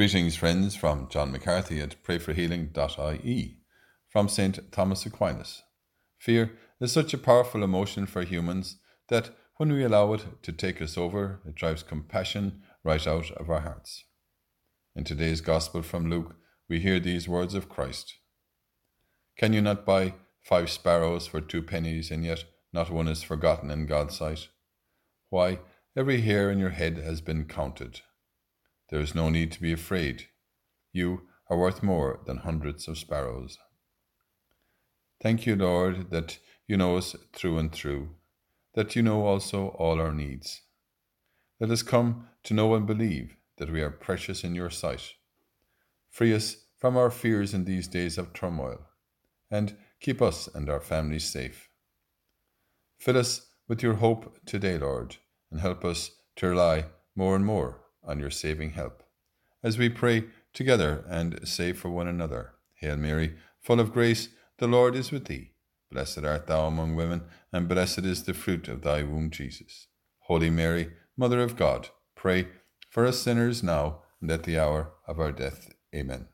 Greetings, friends, from John McCarthy at prayforhealing.ie. From St. Thomas Aquinas. Fear is such a powerful emotion for humans that when we allow it to take us over, it drives compassion right out of our hearts. In today's Gospel from Luke, we hear these words of Christ Can you not buy five sparrows for two pennies, and yet not one is forgotten in God's sight? Why, every hair in your head has been counted. There is no need to be afraid. You are worth more than hundreds of sparrows. Thank you, Lord, that you know us through and through, that you know also all our needs. Let us come to know and believe that we are precious in your sight. Free us from our fears in these days of turmoil, and keep us and our families safe. Fill us with your hope today, Lord, and help us to rely more and more on your saving help. As we pray together and say for one another, Hail Mary, full of grace, the Lord is with thee. Blessed art thou among women, and blessed is the fruit of thy womb, Jesus. Holy Mary, Mother of God, pray for us sinners now and at the hour of our death. Amen.